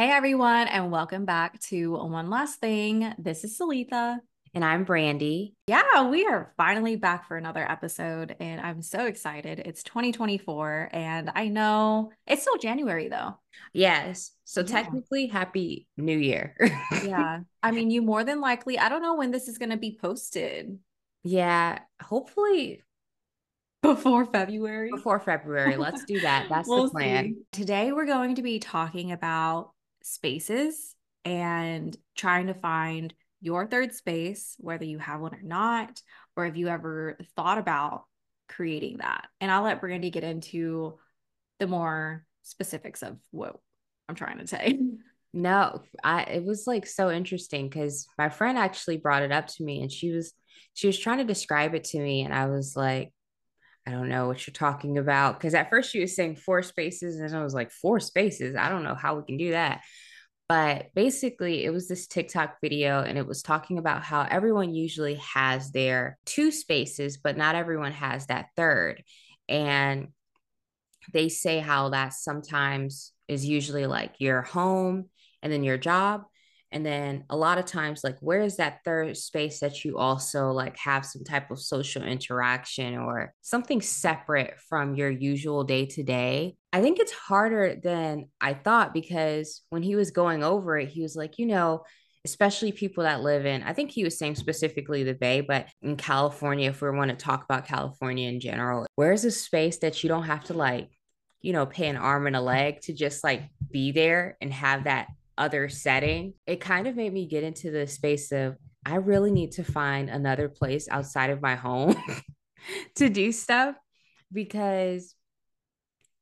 Hey everyone, and welcome back to One Last Thing. This is Salitha. And I'm Brandi. Yeah, we are finally back for another episode, and I'm so excited. It's 2024, and I know it's still January though. Yes. So yeah. technically, happy new year. yeah. I mean, you more than likely, I don't know when this is going to be posted. Yeah. Hopefully, before February. Before February. Let's do that. That's we'll the plan. See. Today, we're going to be talking about spaces and trying to find your third space, whether you have one or not, or if you ever thought about creating that. And I'll let Brandi get into the more specifics of what I'm trying to say. No, I it was like so interesting because my friend actually brought it up to me and she was she was trying to describe it to me and I was like, I don't know what you're talking about. Because at first she was saying four spaces, and I was like, four spaces? I don't know how we can do that. But basically, it was this TikTok video, and it was talking about how everyone usually has their two spaces, but not everyone has that third. And they say how that sometimes is usually like your home and then your job and then a lot of times like where is that third space that you also like have some type of social interaction or something separate from your usual day to day? I think it's harder than i thought because when he was going over it he was like you know especially people that live in i think he was saying specifically the bay but in california if we want to talk about california in general where's a space that you don't have to like you know pay an arm and a leg to just like be there and have that other setting, it kind of made me get into the space of I really need to find another place outside of my home to do stuff because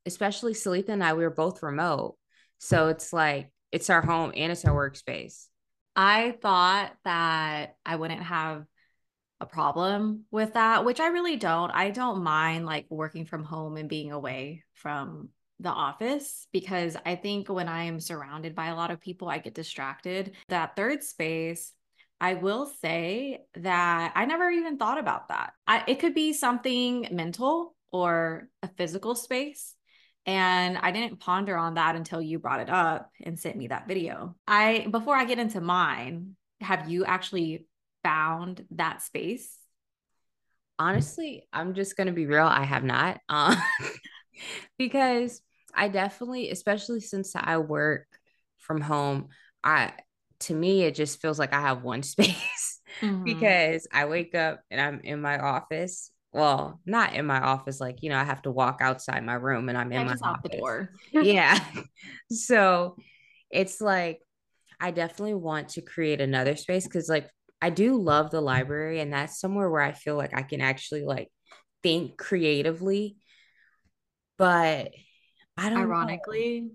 especially Salitha and I, we were both remote. So it's like it's our home and it's our workspace. I thought that I wouldn't have a problem with that, which I really don't. I don't mind like working from home and being away from the office because I think when I am surrounded by a lot of people, I get distracted. That third space, I will say that I never even thought about that. I, it could be something mental or a physical space. And I didn't ponder on that until you brought it up and sent me that video. I before I get into mine, have you actually found that space? Honestly, I'm just gonna be real. I have not. Uh, because I definitely, especially since I work from home, I to me it just feels like I have one space mm-hmm. because I wake up and I'm in my office. Well, not in my office, like you know, I have to walk outside my room and I'm in I my just office. the door. yeah. So it's like I definitely want to create another space because like I do love the library and that's somewhere where I feel like I can actually like think creatively. But I don't Ironically, know.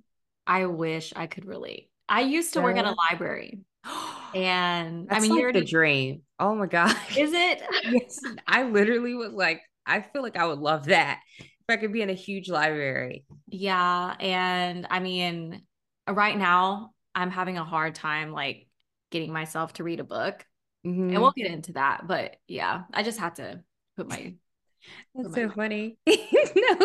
I wish I could relate. I used to work at a library. And That's I mean, like you're the dream. Oh my god. Is it? yes. I literally was like I feel like I would love that if I could be in a huge library. Yeah, and I mean, right now I'm having a hard time like getting myself to read a book. Mm-hmm. And we'll get into that, but yeah, I just had to put my that's so funny. no,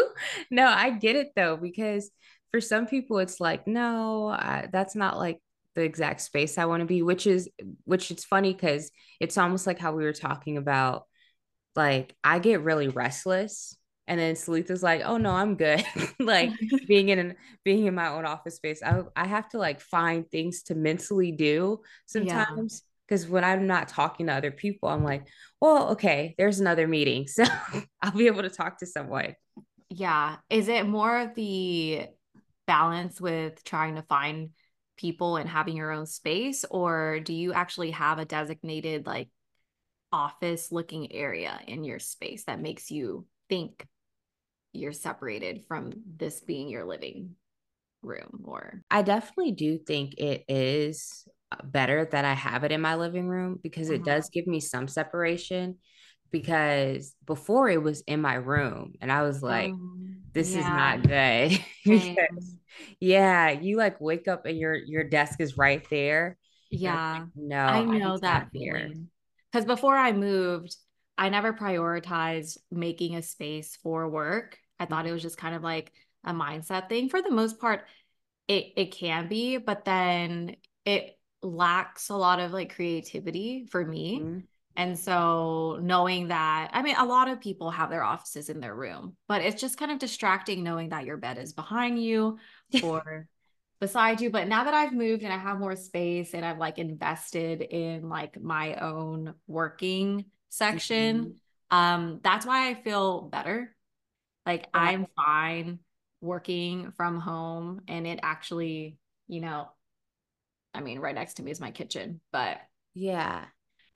no, I get it though, because for some people it's like, no, I, that's not like the exact space I want to be, which is, which it's funny because it's almost like how we were talking about, like, I get really restless. And then Salitha's like, oh no, I'm good. like being in being in my own office space. I, I have to like find things to mentally do sometimes because when I'm not talking to other people, I'm like, well, okay, there's another meeting. So I'll be able to talk to someone. Yeah. Is it more of the balance with trying to find people and having your own space? Or do you actually have a designated like office looking area in your space that makes you think you're separated from this being your living room or I definitely do think it is better that I have it in my living room because it uh-huh. does give me some separation. Because before it was in my room, and I was like, um, this yeah. is not good. because, yeah, you like wake up and your your desk is right there. Yeah, like, no, I know I that feeling. Because before I moved, I never prioritized making a space for work. I thought it was just kind of like a mindset thing. For the most part, it it can be, but then it lacks a lot of like creativity for me. Mm-hmm. And so knowing that, I mean, a lot of people have their offices in their room, but it's just kind of distracting knowing that your bed is behind you or beside you. But now that I've moved and I have more space and I've like invested in like my own working section, mm-hmm. um, that's why I feel better. Like yeah. I'm fine working from home and it actually, you know, I mean, right next to me is my kitchen, but yeah.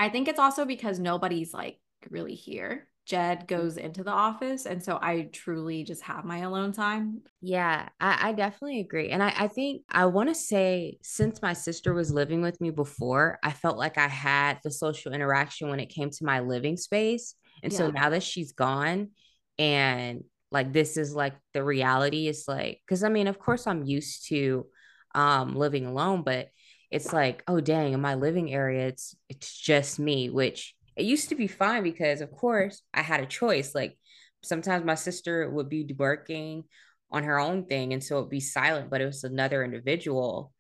I think it's also because nobody's like really here. Jed goes into the office. And so I truly just have my alone time. Yeah, I, I definitely agree. And I, I think I want to say, since my sister was living with me before, I felt like I had the social interaction when it came to my living space. And yeah. so now that she's gone and like this is like the reality, it's like, because I mean, of course, I'm used to um living alone, but it's like, oh dang, in my living area, it's it's just me, which it used to be fine because of course I had a choice. Like sometimes my sister would be working on her own thing and so it'd be silent, but it was another individual.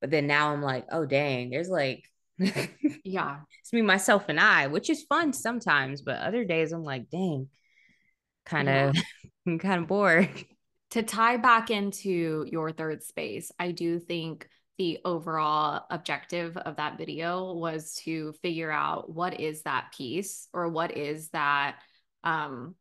But then now I'm like, oh dang, there's like yeah. It's me, myself, and I, which is fun sometimes, but other days I'm like, dang, kind of yeah. kind of bored. To tie back into your third space, I do think the overall objective of that video was to figure out what is that piece or what is that um,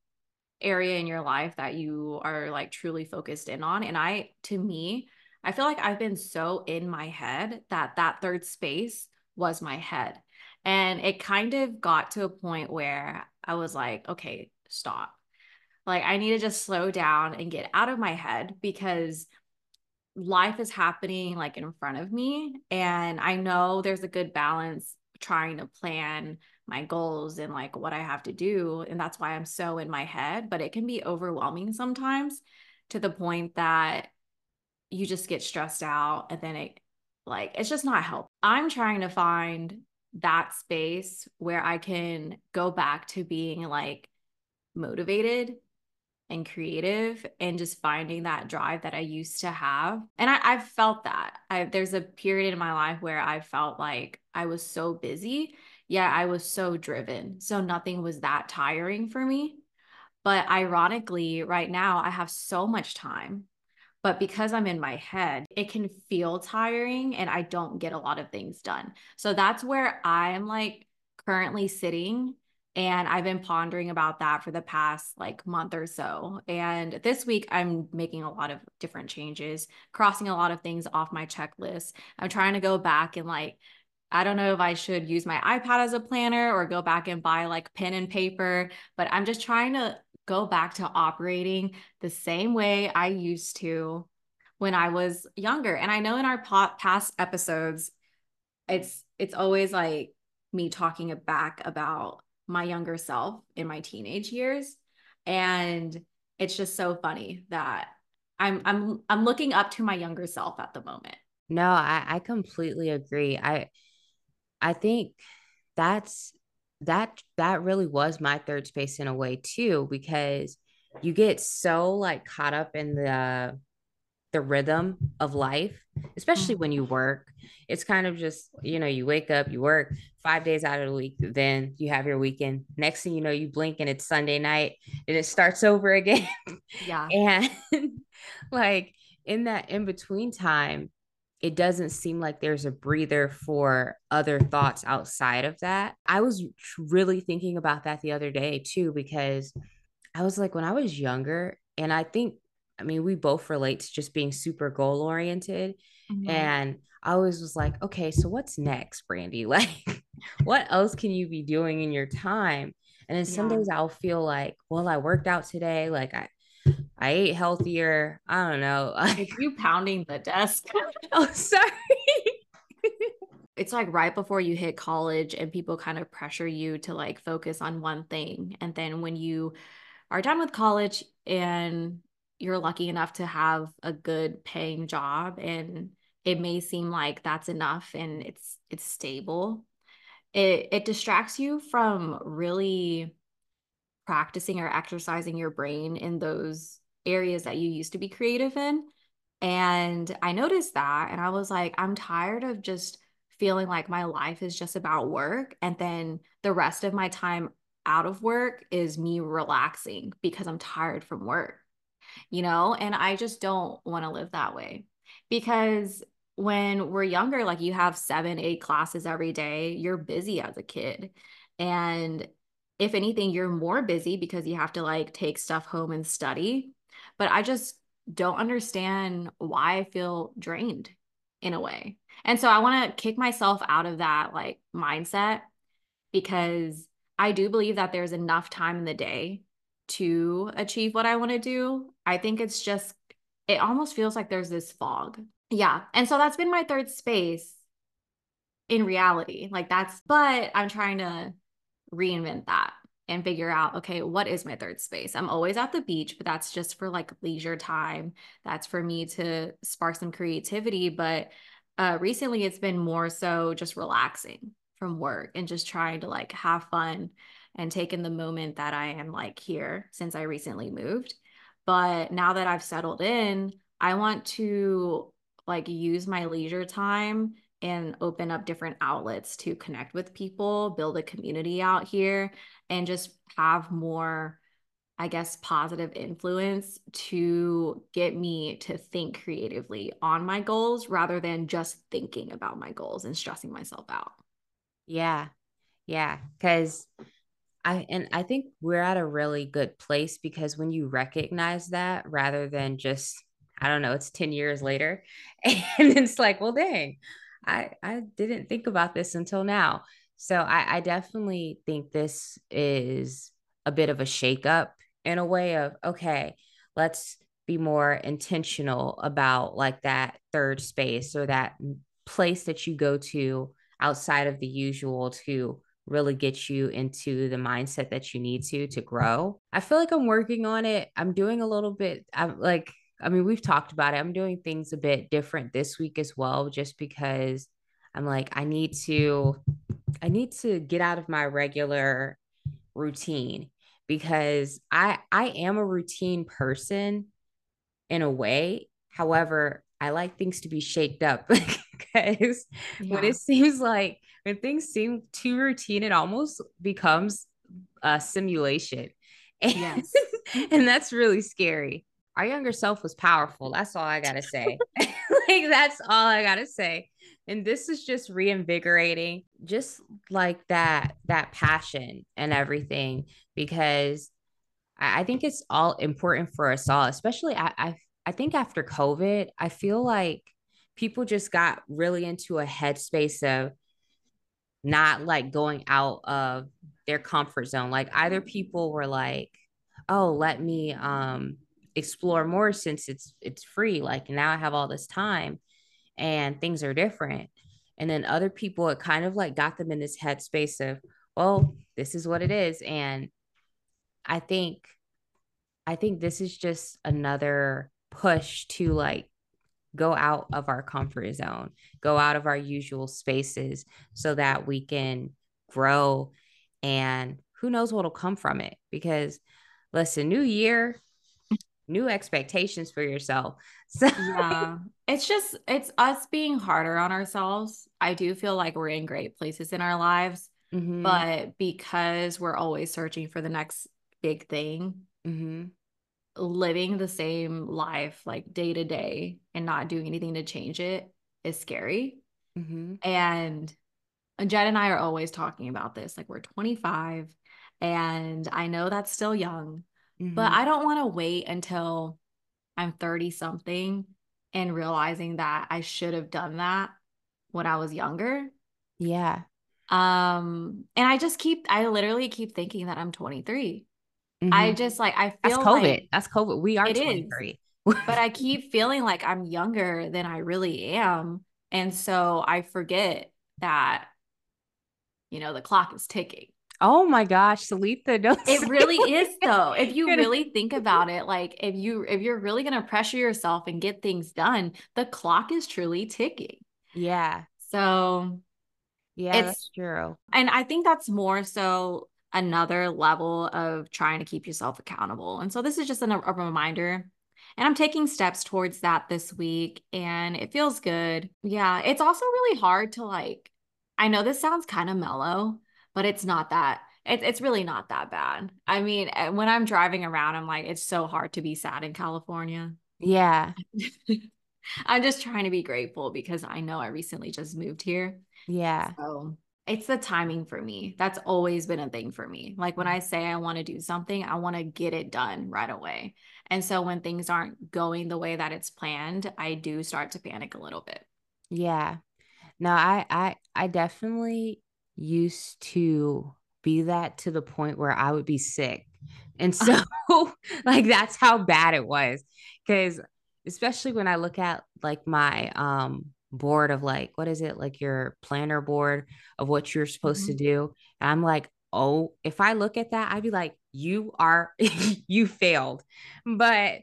area in your life that you are like truly focused in on. And I, to me, I feel like I've been so in my head that that third space was my head. And it kind of got to a point where I was like, okay, stop. Like, I need to just slow down and get out of my head because life is happening like in front of me and i know there's a good balance trying to plan my goals and like what i have to do and that's why i'm so in my head but it can be overwhelming sometimes to the point that you just get stressed out and then it like it's just not help i'm trying to find that space where i can go back to being like motivated and creative and just finding that drive that I used to have. And I, have felt that. I, there's a period in my life where I felt like I was so busy, yet I was so driven. So nothing was that tiring for me. But ironically, right now, I have so much time. But because I'm in my head, it can feel tiring and I don't get a lot of things done. So that's where I'm like currently sitting and I've been pondering about that for the past like month or so. And this week, I'm making a lot of different changes, crossing a lot of things off my checklist. I'm trying to go back and like, I don't know if I should use my iPad as a planner or go back and buy like pen and paper, but I'm just trying to go back to operating the same way I used to when I was younger. And I know in our past episodes, it's it's always like me talking back about my younger self in my teenage years. And it's just so funny that i'm i'm i'm looking up to my younger self at the moment. No i i completely agree. I i think that's that that really was my third space in a way too because you get so like caught up in the the rhythm of life, especially when you work. It's kind of just, you know, you wake up, you work five days out of the week, then you have your weekend. Next thing you know, you blink and it's Sunday night and it starts over again. Yeah. and like in that in between time, it doesn't seem like there's a breather for other thoughts outside of that. I was really thinking about that the other day too, because I was like, when I was younger, and I think I mean, we both relate to just being super goal oriented. Mm-hmm. And I always was like, okay, so what's next, Brandi? Like, what else can you be doing in your time? And then some yeah. days I'll feel like, well, I worked out today. Like I I ate healthier. I don't know. If you pounding the desk. oh, sorry. it's like right before you hit college and people kind of pressure you to like focus on one thing. And then when you are done with college and you're lucky enough to have a good paying job and it may seem like that's enough and it's it's stable it it distracts you from really practicing or exercising your brain in those areas that you used to be creative in And I noticed that and I was like, I'm tired of just feeling like my life is just about work. And then the rest of my time out of work is me relaxing because I'm tired from work, you know? And I just don't want to live that way because when we're younger, like you have seven, eight classes every day, you're busy as a kid. And if anything, you're more busy because you have to like take stuff home and study. But I just don't understand why I feel drained in a way. And so I want to kick myself out of that like mindset because I do believe that there's enough time in the day to achieve what I want to do. I think it's just, it almost feels like there's this fog. Yeah. And so that's been my third space in reality. Like that's, but I'm trying to reinvent that and figure out okay what is my third space i'm always at the beach but that's just for like leisure time that's for me to spark some creativity but uh recently it's been more so just relaxing from work and just trying to like have fun and take in the moment that i am like here since i recently moved but now that i've settled in i want to like use my leisure time and open up different outlets to connect with people, build a community out here, and just have more, I guess, positive influence to get me to think creatively on my goals rather than just thinking about my goals and stressing myself out. Yeah. Yeah. Cause I and I think we're at a really good place because when you recognize that rather than just I don't know, it's 10 years later and it's like, well dang, I I didn't think about this until now. So I, I definitely think this is a bit of a shakeup in a way of okay, let's be more intentional about like that third space or that place that you go to outside of the usual to really get you into the mindset that you need to to mm. grow. I feel like I'm working on it. I'm doing a little bit I'm like I mean, we've talked about it. I'm doing things a bit different this week as well, just because I'm like, I need to, I need to get out of my regular routine because I I am a routine person in a way. However, I like things to be shaked up because yeah. when it seems like when things seem too routine, it almost becomes a simulation. And, yes. and that's really scary our younger self was powerful. That's all I gotta say. like that's all I gotta say. And this is just reinvigorating, just like that that passion and everything, because I, I think it's all important for us all, especially I, I I think after COVID, I feel like people just got really into a headspace of not like going out of their comfort zone. Like either people were like, oh, let me um explore more since it's it's free like now i have all this time and things are different. And then other people it kind of like got them in this headspace of well this is what it is. And i think i think this is just another push to like go out of our comfort zone go out of our usual spaces so that we can grow and who knows what'll come from it because listen new year new expectations for yourself. So yeah, it's just it's us being harder on ourselves. I do feel like we're in great places in our lives, mm-hmm. but because we're always searching for the next big thing, mm-hmm. Living the same life like day to day and not doing anything to change it is scary. Mm-hmm. And Jen and I are always talking about this. Like we're 25, and I know that's still young, Mm-hmm. But I don't want to wait until I'm 30 something and realizing that I should have done that when I was younger. Yeah. Um and I just keep I literally keep thinking that I'm 23. Mm-hmm. I just like I feel That's COVID. Like That's COVID. We are 23. but I keep feeling like I'm younger than I really am. And so I forget that you know the clock is ticking. Oh my gosh, Salitha, no. It really is though. If you really think about it, like if you if you're really gonna pressure yourself and get things done, the clock is truly ticking. Yeah. So yeah, it's true. And I think that's more so another level of trying to keep yourself accountable. And so this is just an, a reminder. And I'm taking steps towards that this week and it feels good. Yeah, it's also really hard to like I know this sounds kind of mellow, but it's not that. It's it's really not that bad. I mean, eh, when I'm driving around, I'm like, it's so hard to be sad in California. Yeah. I'm just trying to be grateful because I know I recently just moved here. Yeah. So it's the timing for me. That's always been a thing for me. Like when I say I want to do something, I want to get it done right away. And so when things aren't going the way that it's planned, I do start to panic a little bit. Yeah. No, I I I definitely used to be that to the point where I would be sick. And so like that's how bad it was cuz especially when I look at like my um board of like what is it? Like your planner board of what you're supposed mm-hmm. to do. And I'm like oh if I look at that I'd be like you are you failed. But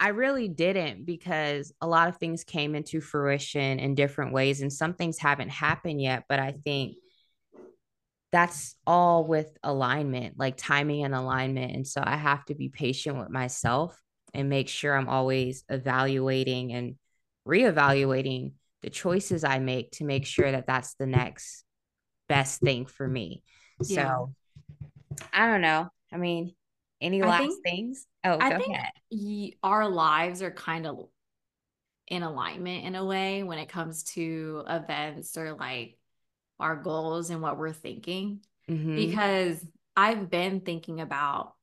I really didn't because a lot of things came into fruition in different ways and some things haven't happened yet but I think that's all with alignment like timing and alignment. And so I have to be patient with myself and make sure I'm always evaluating and reevaluating the choices I make to make sure that that's the next best thing for me. Yeah. So I don't know. I mean, any last think, things? Oh, I think y- our lives are kind of in alignment in a way when it comes to events or like our goals and what we're thinking. Mm-hmm. Because I've been thinking about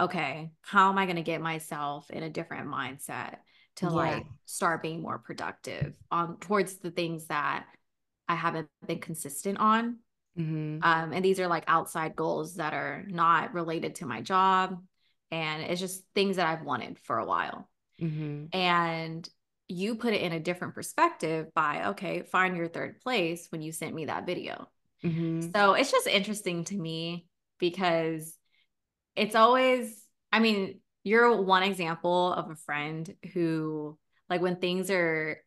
okay, how am I going to get myself in a different mindset to yeah. like start being more productive on towards the things that I haven't been consistent on. Mm-hmm. Um, and these are like outside goals that are not related to my job. And it's just things that I've wanted for a while. Mm-hmm. And you put it in a different perspective by, okay, find your third place when you sent me that video. Mm-hmm. So it's just interesting to me because it's always, I mean, you're one example of a friend who, like, when things are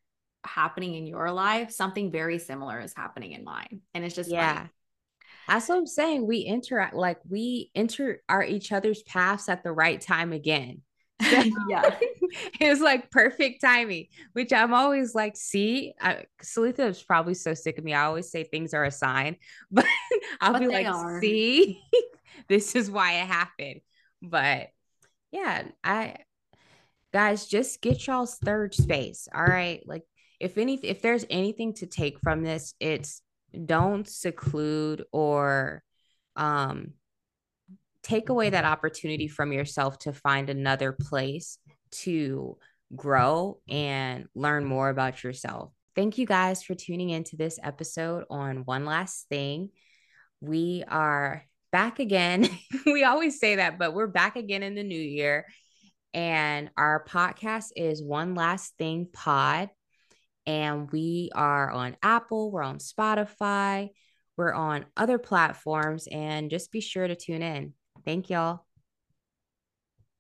happening in your life, something very similar is happening in mine. And it's just, yeah. Funny. That's what I'm saying. We interact, like, we enter our each other's paths at the right time again. yeah. it was like perfect timing, which I'm always like, see, I, Salitha is probably so sick of me. I always say things are a sign, but I'll but be like, are. see, this is why it happened. But yeah, I guys just get y'all's third space. All right. Like if any if there's anything to take from this, it's don't seclude or um take away that opportunity from yourself to find another place to grow and learn more about yourself. Thank you guys for tuning into this episode on One Last Thing. We are back again. we always say that, but we're back again in the new year. And our podcast is One Last Thing Pod. And we are on Apple, we're on Spotify, we're on other platforms. And just be sure to tune in. Thank y'all.